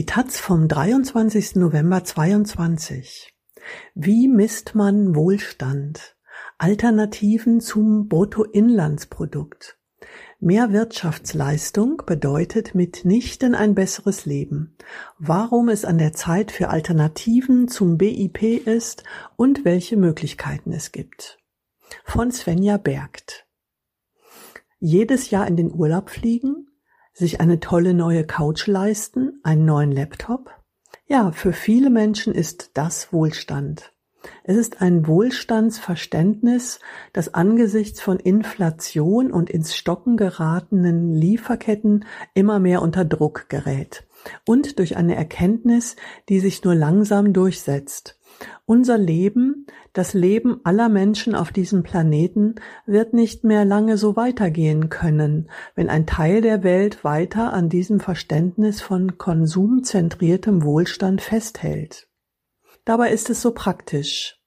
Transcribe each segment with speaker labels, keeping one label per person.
Speaker 1: Die Taz vom 23. November 22. Wie misst man Wohlstand? Alternativen zum Bruttoinlandsprodukt. Mehr Wirtschaftsleistung bedeutet mitnichten ein besseres Leben. Warum es an der Zeit für Alternativen zum BIP ist und welche Möglichkeiten es gibt. Von Svenja Bergt. Jedes Jahr in den Urlaub fliegen? Sich eine tolle neue Couch leisten, einen neuen Laptop? Ja, für viele Menschen ist das Wohlstand. Es ist ein Wohlstandsverständnis, das angesichts von Inflation und ins Stocken geratenen Lieferketten immer mehr unter Druck gerät und durch eine Erkenntnis, die sich nur langsam durchsetzt. Unser Leben, das Leben aller Menschen auf diesem Planeten wird nicht mehr lange so weitergehen können, wenn ein Teil der Welt weiter an diesem Verständnis von konsumzentriertem Wohlstand festhält. Dabei ist es so praktisch.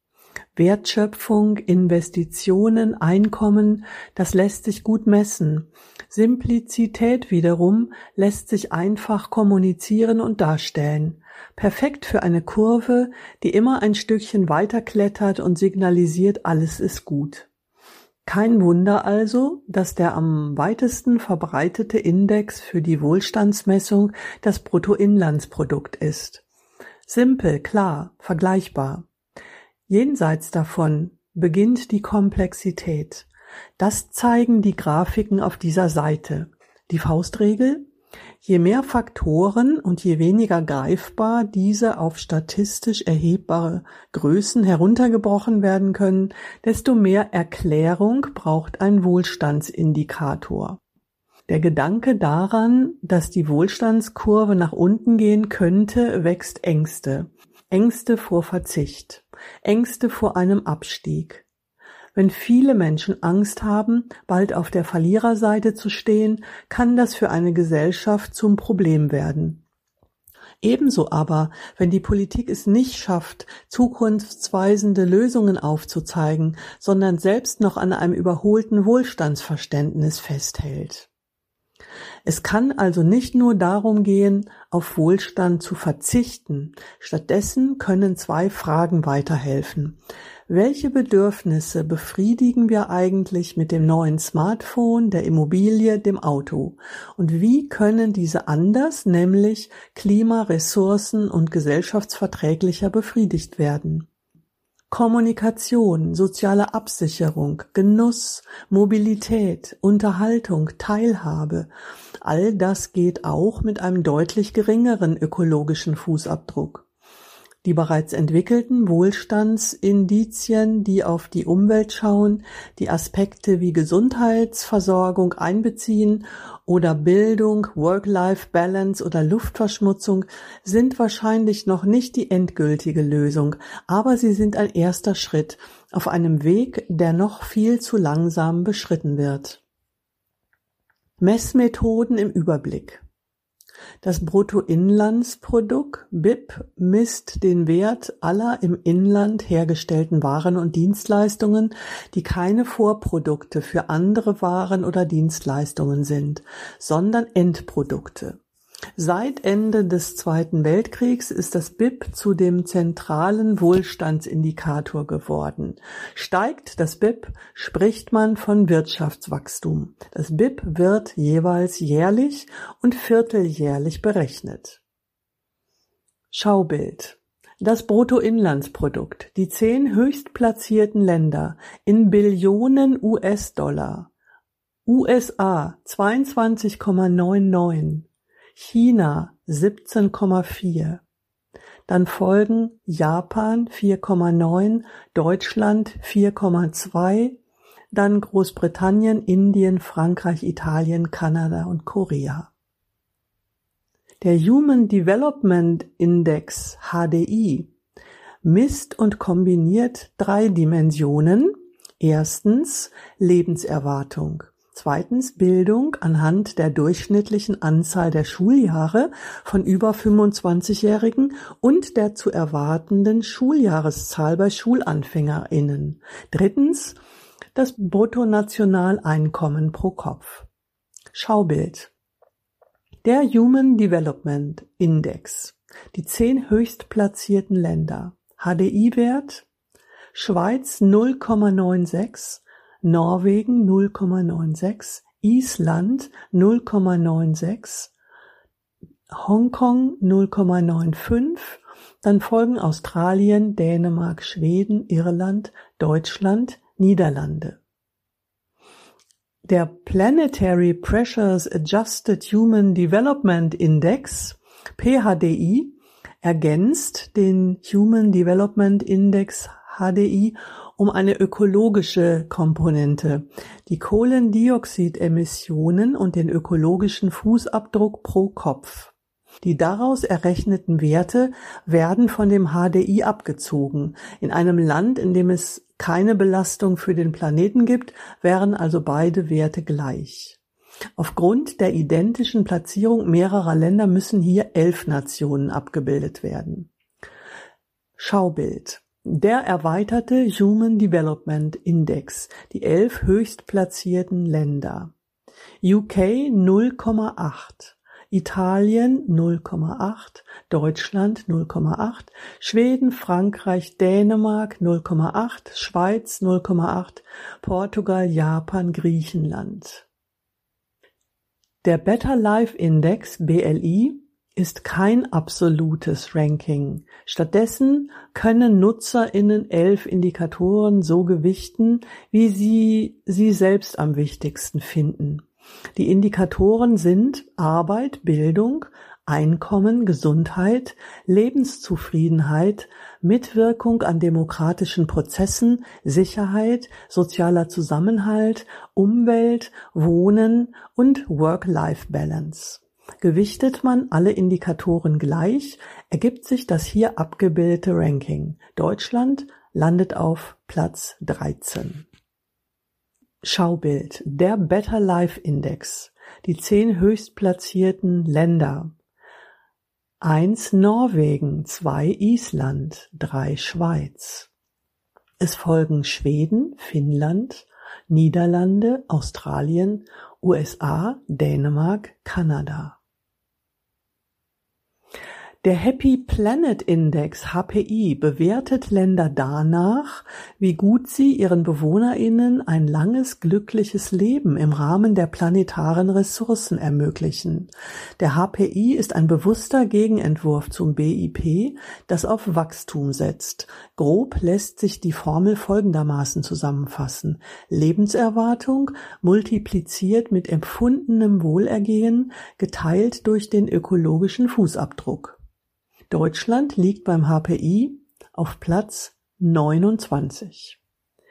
Speaker 1: Wertschöpfung, Investitionen, Einkommen, das lässt sich gut messen. Simplizität wiederum lässt sich einfach kommunizieren und darstellen. Perfekt für eine Kurve, die immer ein Stückchen weiterklettert und signalisiert, alles ist gut. Kein Wunder also, dass der am weitesten verbreitete Index für die Wohlstandsmessung das Bruttoinlandsprodukt ist. Simpel, klar, vergleichbar. Jenseits davon beginnt die Komplexität. Das zeigen die Grafiken auf dieser Seite. Die Faustregel? Je mehr Faktoren und je weniger greifbar diese auf statistisch erhebbare Größen heruntergebrochen werden können, desto mehr Erklärung braucht ein Wohlstandsindikator. Der Gedanke daran, dass die Wohlstandskurve nach unten gehen könnte, wächst Ängste. Ängste vor Verzicht. Ängste vor einem Abstieg. Wenn viele Menschen Angst haben, bald auf der Verliererseite zu stehen, kann das für eine Gesellschaft zum Problem werden. Ebenso aber, wenn die Politik es nicht schafft, zukunftsweisende Lösungen aufzuzeigen, sondern selbst noch an einem überholten Wohlstandsverständnis festhält. Es kann also nicht nur darum gehen, auf Wohlstand zu verzichten. Stattdessen können zwei Fragen weiterhelfen. Welche Bedürfnisse befriedigen wir eigentlich mit dem neuen Smartphone, der Immobilie, dem Auto? Und wie können diese anders, nämlich klima-, ressourcen- und gesellschaftsverträglicher befriedigt werden? Kommunikation, soziale Absicherung, Genuss, Mobilität, Unterhaltung, Teilhabe, all das geht auch mit einem deutlich geringeren ökologischen Fußabdruck. Die bereits entwickelten Wohlstandsindizien, die auf die Umwelt schauen, die Aspekte wie Gesundheitsversorgung einbeziehen oder Bildung, Work-Life-Balance oder Luftverschmutzung, sind wahrscheinlich noch nicht die endgültige Lösung, aber sie sind ein erster Schritt auf einem Weg, der noch viel zu langsam beschritten wird. Messmethoden im Überblick das Bruttoinlandsprodukt (BIP) misst den Wert aller im Inland hergestellten Waren und Dienstleistungen, die keine Vorprodukte für andere Waren oder Dienstleistungen sind, sondern Endprodukte Seit Ende des Zweiten Weltkriegs ist das BIP zu dem zentralen Wohlstandsindikator geworden. Steigt das BIP, spricht man von Wirtschaftswachstum. Das BIP wird jeweils jährlich und vierteljährlich berechnet. Schaubild das Bruttoinlandsprodukt, die zehn höchstplatzierten Länder in Billionen US-Dollar. USA 22,99 China 17,4. Dann folgen Japan 4,9, Deutschland 4,2, dann Großbritannien, Indien, Frankreich, Italien, Kanada und Korea. Der Human Development Index HDI misst und kombiniert drei Dimensionen. Erstens Lebenserwartung. Zweitens Bildung anhand der durchschnittlichen Anzahl der Schuljahre von über 25-Jährigen und der zu erwartenden Schuljahreszahl bei SchulanfängerInnen. Drittens das Bruttonationaleinkommen pro Kopf. Schaubild Der Human Development Index. Die zehn höchstplatzierten Länder. HDI-Wert Schweiz 0,96, Norwegen 0,96, Island 0,96, Hongkong 0,95, dann folgen Australien, Dänemark, Schweden, Irland, Deutschland, Niederlande. Der Planetary Pressures Adjusted Human Development Index PHDI ergänzt den Human Development Index HDI um eine ökologische Komponente, die Kohlendioxidemissionen und den ökologischen Fußabdruck pro Kopf. Die daraus errechneten Werte werden von dem HDI abgezogen. In einem Land, in dem es keine Belastung für den Planeten gibt, wären also beide Werte gleich. Aufgrund der identischen Platzierung mehrerer Länder müssen hier elf Nationen abgebildet werden. Schaubild der erweiterte Human Development Index, die elf höchstplatzierten Länder. UK 0,8, Italien 0,8, Deutschland 0,8, Schweden, Frankreich, Dänemark 0,8, Schweiz 0,8, Portugal, Japan, Griechenland. Der Better Life Index BLI ist kein absolutes Ranking. Stattdessen können NutzerInnen elf Indikatoren so gewichten, wie sie sie selbst am wichtigsten finden. Die Indikatoren sind Arbeit, Bildung, Einkommen, Gesundheit, Lebenszufriedenheit, Mitwirkung an demokratischen Prozessen, Sicherheit, sozialer Zusammenhalt, Umwelt, Wohnen und Work-Life-Balance. Gewichtet man alle Indikatoren gleich, ergibt sich das hier abgebildete Ranking. Deutschland landet auf Platz 13. Schaubild: Der Better Life Index. Die zehn höchstplatzierten Länder. Eins Norwegen, zwei Island, drei Schweiz. Es folgen Schweden, Finnland, Niederlande, Australien, USA, Dänemark, Kanada der Happy Planet Index (HPI) bewertet Länder danach, wie gut sie ihren BewohnerInnen ein langes, glückliches Leben im Rahmen der planetaren Ressourcen ermöglichen. Der HPI ist ein bewusster Gegenentwurf zum BIP, das auf Wachstum setzt. Grob lässt sich die Formel folgendermaßen zusammenfassen: Lebenserwartung multipliziert mit empfundenem Wohlergehen geteilt durch den ökologischen Fußabdruck Deutschland liegt beim HPI auf Platz neunundzwanzig.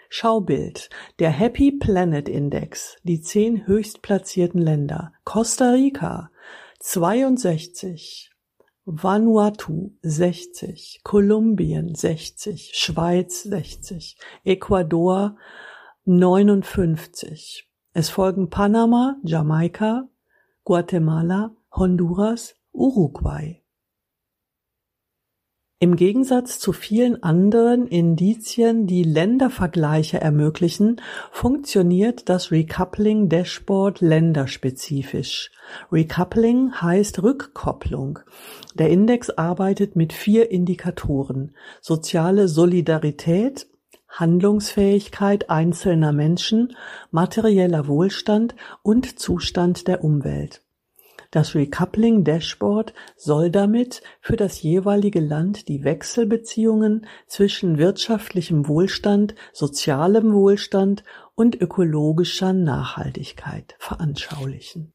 Speaker 1: Schaubild: Der Happy Planet Index, die zehn höchstplatzierten Länder: Costa Rica zweiundsechzig, Vanuatu sechzig, Kolumbien sechzig, Schweiz sechzig, Ecuador neunundfünfzig. Es folgen Panama, Jamaika, Guatemala, Honduras, Uruguay im Gegensatz zu vielen anderen Indizien, die Ländervergleiche ermöglichen, funktioniert das Recoupling Dashboard länderspezifisch. Recoupling heißt Rückkopplung. Der Index arbeitet mit vier Indikatoren. Soziale Solidarität, Handlungsfähigkeit einzelner Menschen, materieller Wohlstand und Zustand der Umwelt. Das Recoupling Dashboard soll damit für das jeweilige Land die Wechselbeziehungen zwischen wirtschaftlichem Wohlstand, sozialem Wohlstand und ökologischer Nachhaltigkeit veranschaulichen